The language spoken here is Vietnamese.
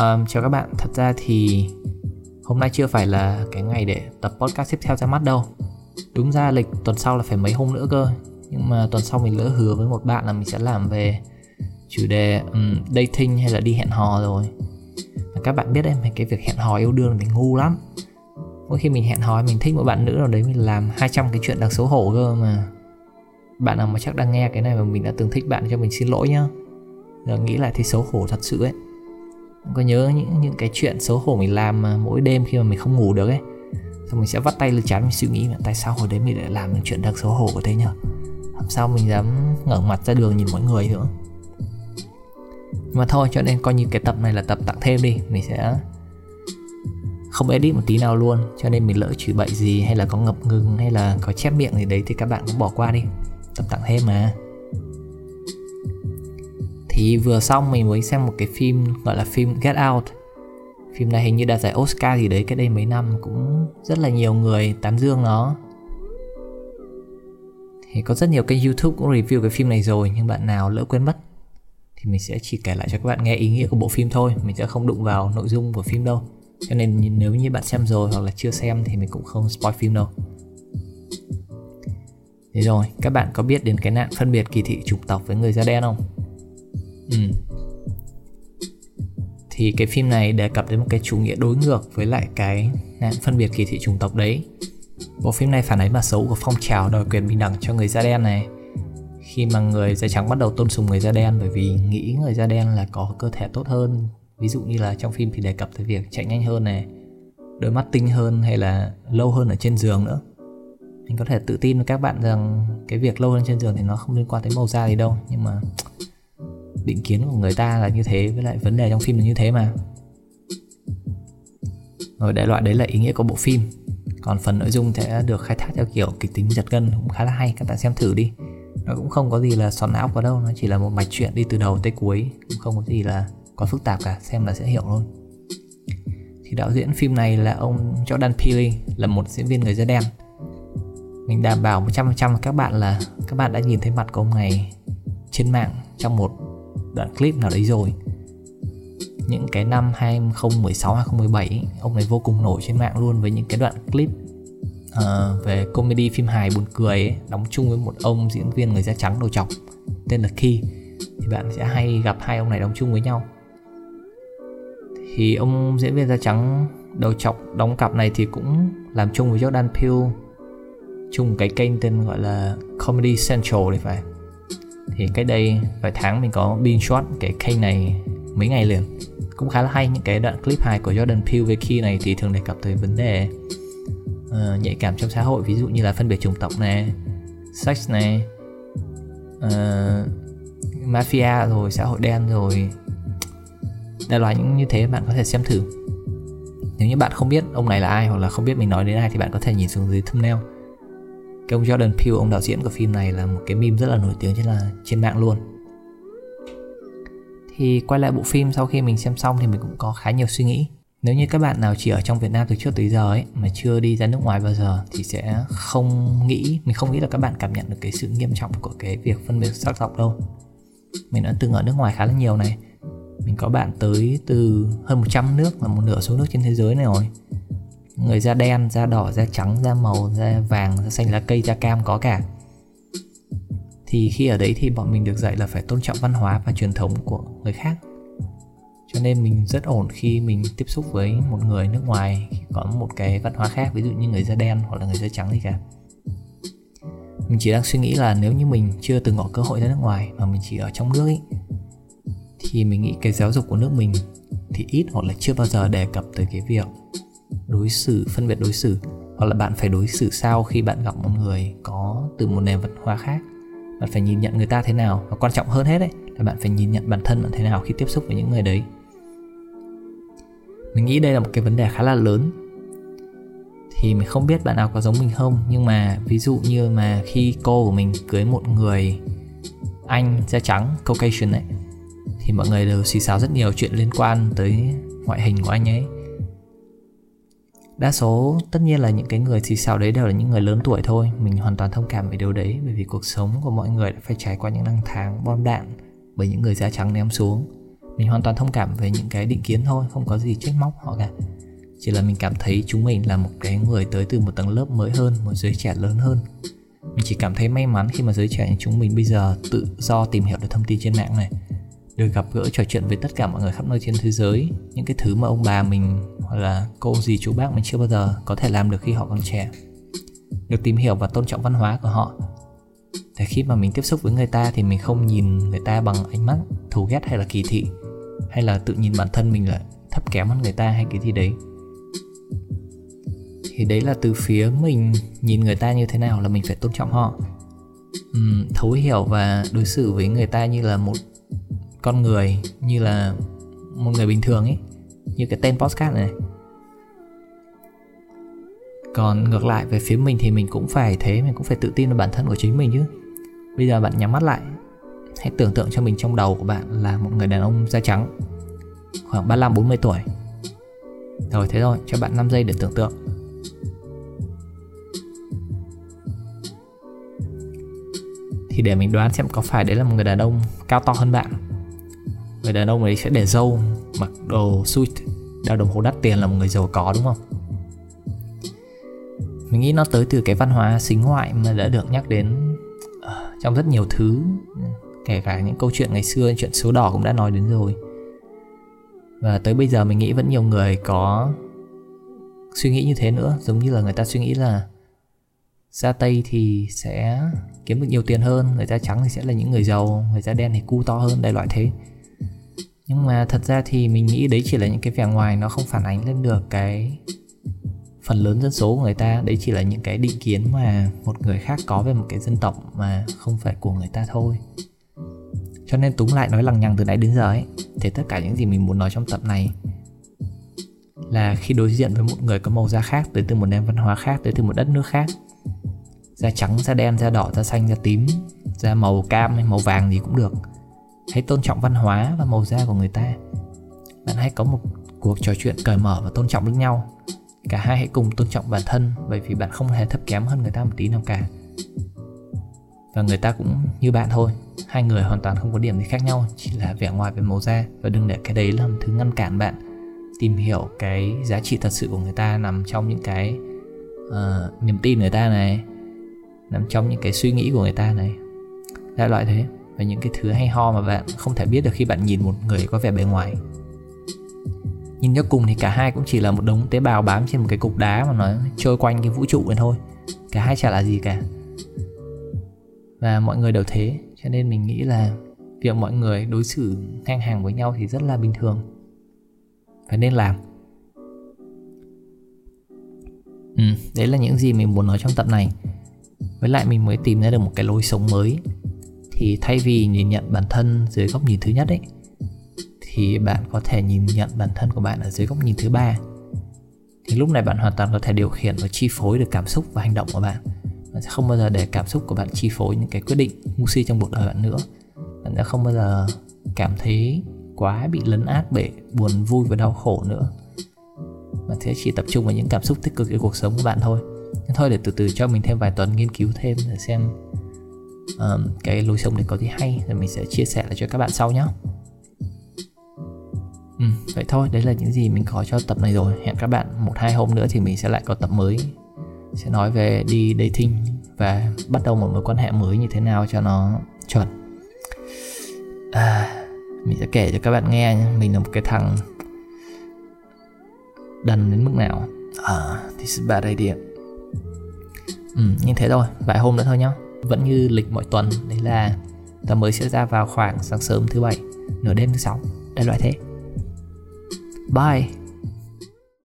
um, chào các bạn. Thật ra thì hôm nay chưa phải là cái ngày để tập podcast tiếp theo ra mắt đâu. Đúng ra lịch tuần sau là phải mấy hôm nữa cơ. Nhưng mà tuần sau mình lỡ hứa với một bạn là mình sẽ làm về chủ đề um, dating hay là đi hẹn hò rồi. Mà các bạn biết đấy cái việc hẹn hò yêu đương mình ngu lắm. Mỗi khi mình hẹn hò mình thích một bạn nữ nào đấy mình làm 200 cái chuyện đặc xấu hổ cơ mà. Bạn nào mà chắc đang nghe cái này mà mình đã từng thích bạn cho mình xin lỗi nhá. Giờ nghĩ lại thì xấu hổ thật sự ấy có nhớ những những cái chuyện xấu hổ mình làm mà mỗi đêm khi mà mình không ngủ được ấy. Xong mình sẽ vắt tay lên chán mình suy nghĩ là tại sao hồi đấy mình lại làm những chuyện thật xấu hổ của thế nhở? Làm sao mình dám ngẩng mặt ra đường nhìn mọi người nữa? Nhưng mà thôi, cho nên coi như cái tập này là tập tặng thêm đi. Mình sẽ không edit một tí nào luôn. Cho nên mình lỡ chửi bậy gì hay là có ngập ngừng hay là có chép miệng gì đấy thì các bạn cũng bỏ qua đi. Tập tặng thêm mà thì vừa xong mình mới xem một cái phim gọi là phim Get Out. Phim này hình như đạt giải Oscar gì đấy cái đây mấy năm cũng rất là nhiều người tán dương nó. Thì có rất nhiều kênh YouTube cũng review cái phim này rồi nhưng bạn nào lỡ quên mất thì mình sẽ chỉ kể lại cho các bạn nghe ý nghĩa của bộ phim thôi. Mình sẽ không đụng vào nội dung của phim đâu. Cho nên nếu như bạn xem rồi hoặc là chưa xem thì mình cũng không spoil phim đâu. Thế rồi, các bạn có biết đến cái nạn phân biệt kỳ thị chủng tộc với người da đen không? Ừ. Thì cái phim này đề cập đến một cái chủ nghĩa đối ngược với lại cái nạn phân biệt kỳ thị chủng tộc đấy. Bộ phim này phản ánh mặt xấu của phong trào đòi quyền bình đẳng cho người da đen này. Khi mà người da trắng bắt đầu tôn sùng người da đen bởi vì nghĩ người da đen là có cơ thể tốt hơn. Ví dụ như là trong phim thì đề cập tới việc chạy nhanh hơn này, đôi mắt tinh hơn hay là lâu hơn ở trên giường nữa mình có thể tự tin với các bạn rằng cái việc lâu hơn trên giường thì nó không liên quan tới màu da gì đâu nhưng mà định kiến của người ta là như thế, với lại vấn đề trong phim là như thế mà. Rồi đại loại đấy là ý nghĩa của bộ phim. Còn phần nội dung sẽ được khai thác theo kiểu kịch tính giật gân cũng khá là hay, các bạn xem thử đi. Nó cũng không có gì là xoắn não vào đâu, nó chỉ là một mạch chuyện đi từ đầu tới cuối, cũng không có gì là quá phức tạp cả, xem là sẽ hiểu thôi. Thì đạo diễn phim này là ông Jordan Peele, là một diễn viên người da đen. Mình đảm bảo 100% các bạn là, các bạn đã nhìn thấy mặt của ông này trên mạng trong một đoạn clip nào đấy rồi. Những cái năm 2016 2017 ông này vô cùng nổi trên mạng luôn với những cái đoạn clip uh, về comedy phim hài buồn cười ấy, đóng chung với một ông diễn viên người da trắng đầu trọc tên là Key thì bạn sẽ hay gặp hai ông này đóng chung với nhau. Thì ông diễn viên da trắng đầu trọc đóng cặp này thì cũng làm chung với Jordan Peele chung cái kênh tên gọi là Comedy Central thì phải thì cái đây vài tháng mình có binge watch cái kênh này mấy ngày liền. Cũng khá là hay những cái đoạn clip hài của Jordan Peele với khi này thì thường đề cập tới vấn đề uh, nhạy cảm trong xã hội. Ví dụ như là phân biệt chủng tộc này sex này uh, mafia rồi xã hội đen rồi. Đại loại những như thế bạn có thể xem thử. Nếu như bạn không biết ông này là ai hoặc là không biết mình nói đến ai thì bạn có thể nhìn xuống dưới thumbnail cái ông Jordan Peele, ông đạo diễn của phim này, là một cái meme rất là nổi tiếng trên là, trên mạng luôn. Thì quay lại bộ phim, sau khi mình xem xong thì mình cũng có khá nhiều suy nghĩ. Nếu như các bạn nào chỉ ở trong Việt Nam từ trước tới giờ ấy, mà chưa đi ra nước ngoài bao giờ, thì sẽ không nghĩ, mình không nghĩ là các bạn cảm nhận được cái sự nghiêm trọng của cái việc phân biệt sắc tộc đâu. Mình đã từng ở nước ngoài khá là nhiều này. Mình có bạn tới từ hơn 100 nước, là một nửa số nước trên thế giới này rồi người da đen, da đỏ, da trắng, da màu, da vàng, da xanh lá cây, da cam có cả. Thì khi ở đấy thì bọn mình được dạy là phải tôn trọng văn hóa và truyền thống của người khác. Cho nên mình rất ổn khi mình tiếp xúc với một người nước ngoài có một cái văn hóa khác, ví dụ như người da đen hoặc là người da trắng gì cả. Mình chỉ đang suy nghĩ là nếu như mình chưa từng có cơ hội ra nước ngoài mà mình chỉ ở trong nước ấy thì mình nghĩ cái giáo dục của nước mình thì ít hoặc là chưa bao giờ đề cập tới cái việc đối xử, phân biệt đối xử, hoặc là bạn phải đối xử sao khi bạn gặp một người có từ một nền văn hóa khác. Bạn phải nhìn nhận người ta thế nào, và quan trọng hơn hết đấy là bạn phải nhìn nhận bản thân bạn thế nào khi tiếp xúc với những người đấy. Mình nghĩ đây là một cái vấn đề khá là lớn. Thì mình không biết bạn nào có giống mình không, nhưng mà ví dụ như mà khi cô của mình cưới một người anh da trắng, caucasian ấy, thì mọi người đều xì xào rất nhiều chuyện liên quan tới ngoại hình của anh ấy đa số, tất nhiên là những cái người xì xào đấy đều là những người lớn tuổi thôi. Mình hoàn toàn thông cảm về điều đấy, bởi vì cuộc sống của mọi người đã phải trải qua những năm tháng bom đạn bởi những người da trắng ném xuống. Mình hoàn toàn thông cảm về những cái định kiến thôi, không có gì trách móc họ cả. Chỉ là mình cảm thấy chúng mình là một cái người tới từ một tầng lớp mới hơn, một giới trẻ lớn hơn. Mình chỉ cảm thấy may mắn khi mà giới trẻ như chúng mình bây giờ tự do tìm hiểu được thông tin trên mạng này được gặp gỡ trò chuyện với tất cả mọi người khắp nơi trên thế giới. Những cái thứ mà ông bà mình hoặc là cô gì chú bác mình chưa bao giờ có thể làm được khi họ còn trẻ. Được tìm hiểu và tôn trọng văn hóa của họ. Để khi mà mình tiếp xúc với người ta thì mình không nhìn người ta bằng ánh mắt thù ghét hay là kỳ thị hay là tự nhìn bản thân mình là thấp kém hơn người ta hay cái gì đấy. Thì đấy là từ phía mình nhìn người ta như thế nào là mình phải tôn trọng họ. Uhm, thấu hiểu và đối xử với người ta như là một con người như là một người bình thường ấy như cái tên podcast này còn ngược lại về phía mình thì mình cũng phải thế mình cũng phải tự tin vào bản thân của chính mình chứ bây giờ bạn nhắm mắt lại hãy tưởng tượng cho mình trong đầu của bạn là một người đàn ông da trắng khoảng 35 40 tuổi. Rồi thế thôi, cho bạn 5 giây để tưởng tượng. Thì để mình đoán xem có phải đấy là một người đàn ông cao to hơn bạn. Người đàn ông ấy sẽ để râu, mặc đồ suit, đeo đồng hồ đắt tiền là một người giàu có đúng không? Mình nghĩ nó tới từ cái văn hóa xính ngoại mà đã được nhắc đến ờ, trong rất nhiều thứ. Kể cả những câu chuyện ngày xưa chuyện số đỏ cũng đã nói đến rồi. Và tới bây giờ mình nghĩ vẫn nhiều người có suy nghĩ như thế nữa. Giống như là người ta suy nghĩ là da tây thì sẽ kiếm được nhiều tiền hơn người da trắng thì sẽ là những người giàu người da đen thì cu to hơn đại loại thế nhưng mà thật ra thì mình nghĩ đấy chỉ là những cái vẻ ngoài nó không phản ánh lên được cái phần lớn dân số của người ta. Đấy chỉ là những cái định kiến mà một người khác có về một cái dân tộc mà không phải của người ta thôi. Cho nên túng lại nói lằng nhằng từ nãy đến giờ ấy, thì tất cả những gì mình muốn nói trong tập này là khi đối diện với một người có màu da khác tới từ một nền văn hóa khác, tới từ một đất nước khác, da trắng, da đen, da đỏ, da xanh, da tím, da màu cam hay màu vàng gì cũng được hãy tôn trọng văn hóa và màu da của người ta. Bạn hãy có một cuộc trò chuyện cởi mở và tôn trọng lẫn nhau. Cả hai hãy cùng tôn trọng bản thân bởi vì bạn không hề thấp kém hơn người ta một tí nào cả. Và người ta cũng như bạn thôi. Hai người hoàn toàn không có điểm gì khác nhau chỉ là vẻ ngoài về màu da. Và đừng để cái đấy làm thứ ngăn cản bạn tìm hiểu cái giá trị thật sự của người ta nằm trong những cái uh, niềm tin người ta này nằm trong những cái suy nghĩ của người ta này. Đại loại thế và những cái thứ hay ho mà bạn không thể biết được khi bạn nhìn một người có vẻ bề ngoài. Nhìn cho cùng thì cả hai cũng chỉ là một đống tế bào bám trên một cái cục đá mà nó trôi quanh cái vũ trụ này thôi. Cả hai chả là gì cả. Và mọi người đều thế cho nên mình nghĩ là việc mọi người đối xử ngang hàng với nhau thì rất là bình thường. Phải nên làm. Ừ, đấy là những gì mình muốn nói trong tập này. Với lại mình mới tìm ra được một cái lối sống mới thì thay vì nhìn nhận bản thân dưới góc nhìn thứ nhất ấy, thì bạn có thể nhìn nhận bản thân của bạn ở dưới góc nhìn thứ ba. Thì lúc này bạn hoàn toàn có thể điều khiển và chi phối được cảm xúc và hành động của bạn. Bạn sẽ không bao giờ để cảm xúc của bạn chi phối những cái quyết định ngu si trong cuộc đời bạn nữa. Bạn sẽ không bao giờ cảm thấy quá bị lấn át bởi buồn, vui và đau khổ nữa. Bạn sẽ chỉ tập trung vào những cảm xúc tích cực trong cuộc sống của bạn thôi. Nhưng thôi, để từ từ cho mình thêm vài tuần nghiên cứu thêm, để xem um, cái lối sống này có gì hay rồi mình sẽ chia sẻ lại cho các bạn sau nhé ừ, vậy thôi đấy là những gì mình có cho tập này rồi. Hẹn các bạn một hai hôm nữa thì mình sẽ lại có tập mới. Sẽ nói về đi dating và bắt đầu một mối quan hệ mới như thế nào cho nó chuẩn. À, mình sẽ kể cho các bạn nghe nhé. mình là một cái thằng đần đến mức nào. À this is bad idea. Ừ, như thế thôi. Vài hôm nữa thôi nhá vẫn như lịch mọi tuần, đấy là tập mới sẽ ra vào khoảng sáng sớm thứ bảy, nửa đêm thứ sáu, đại loại thế. Bye!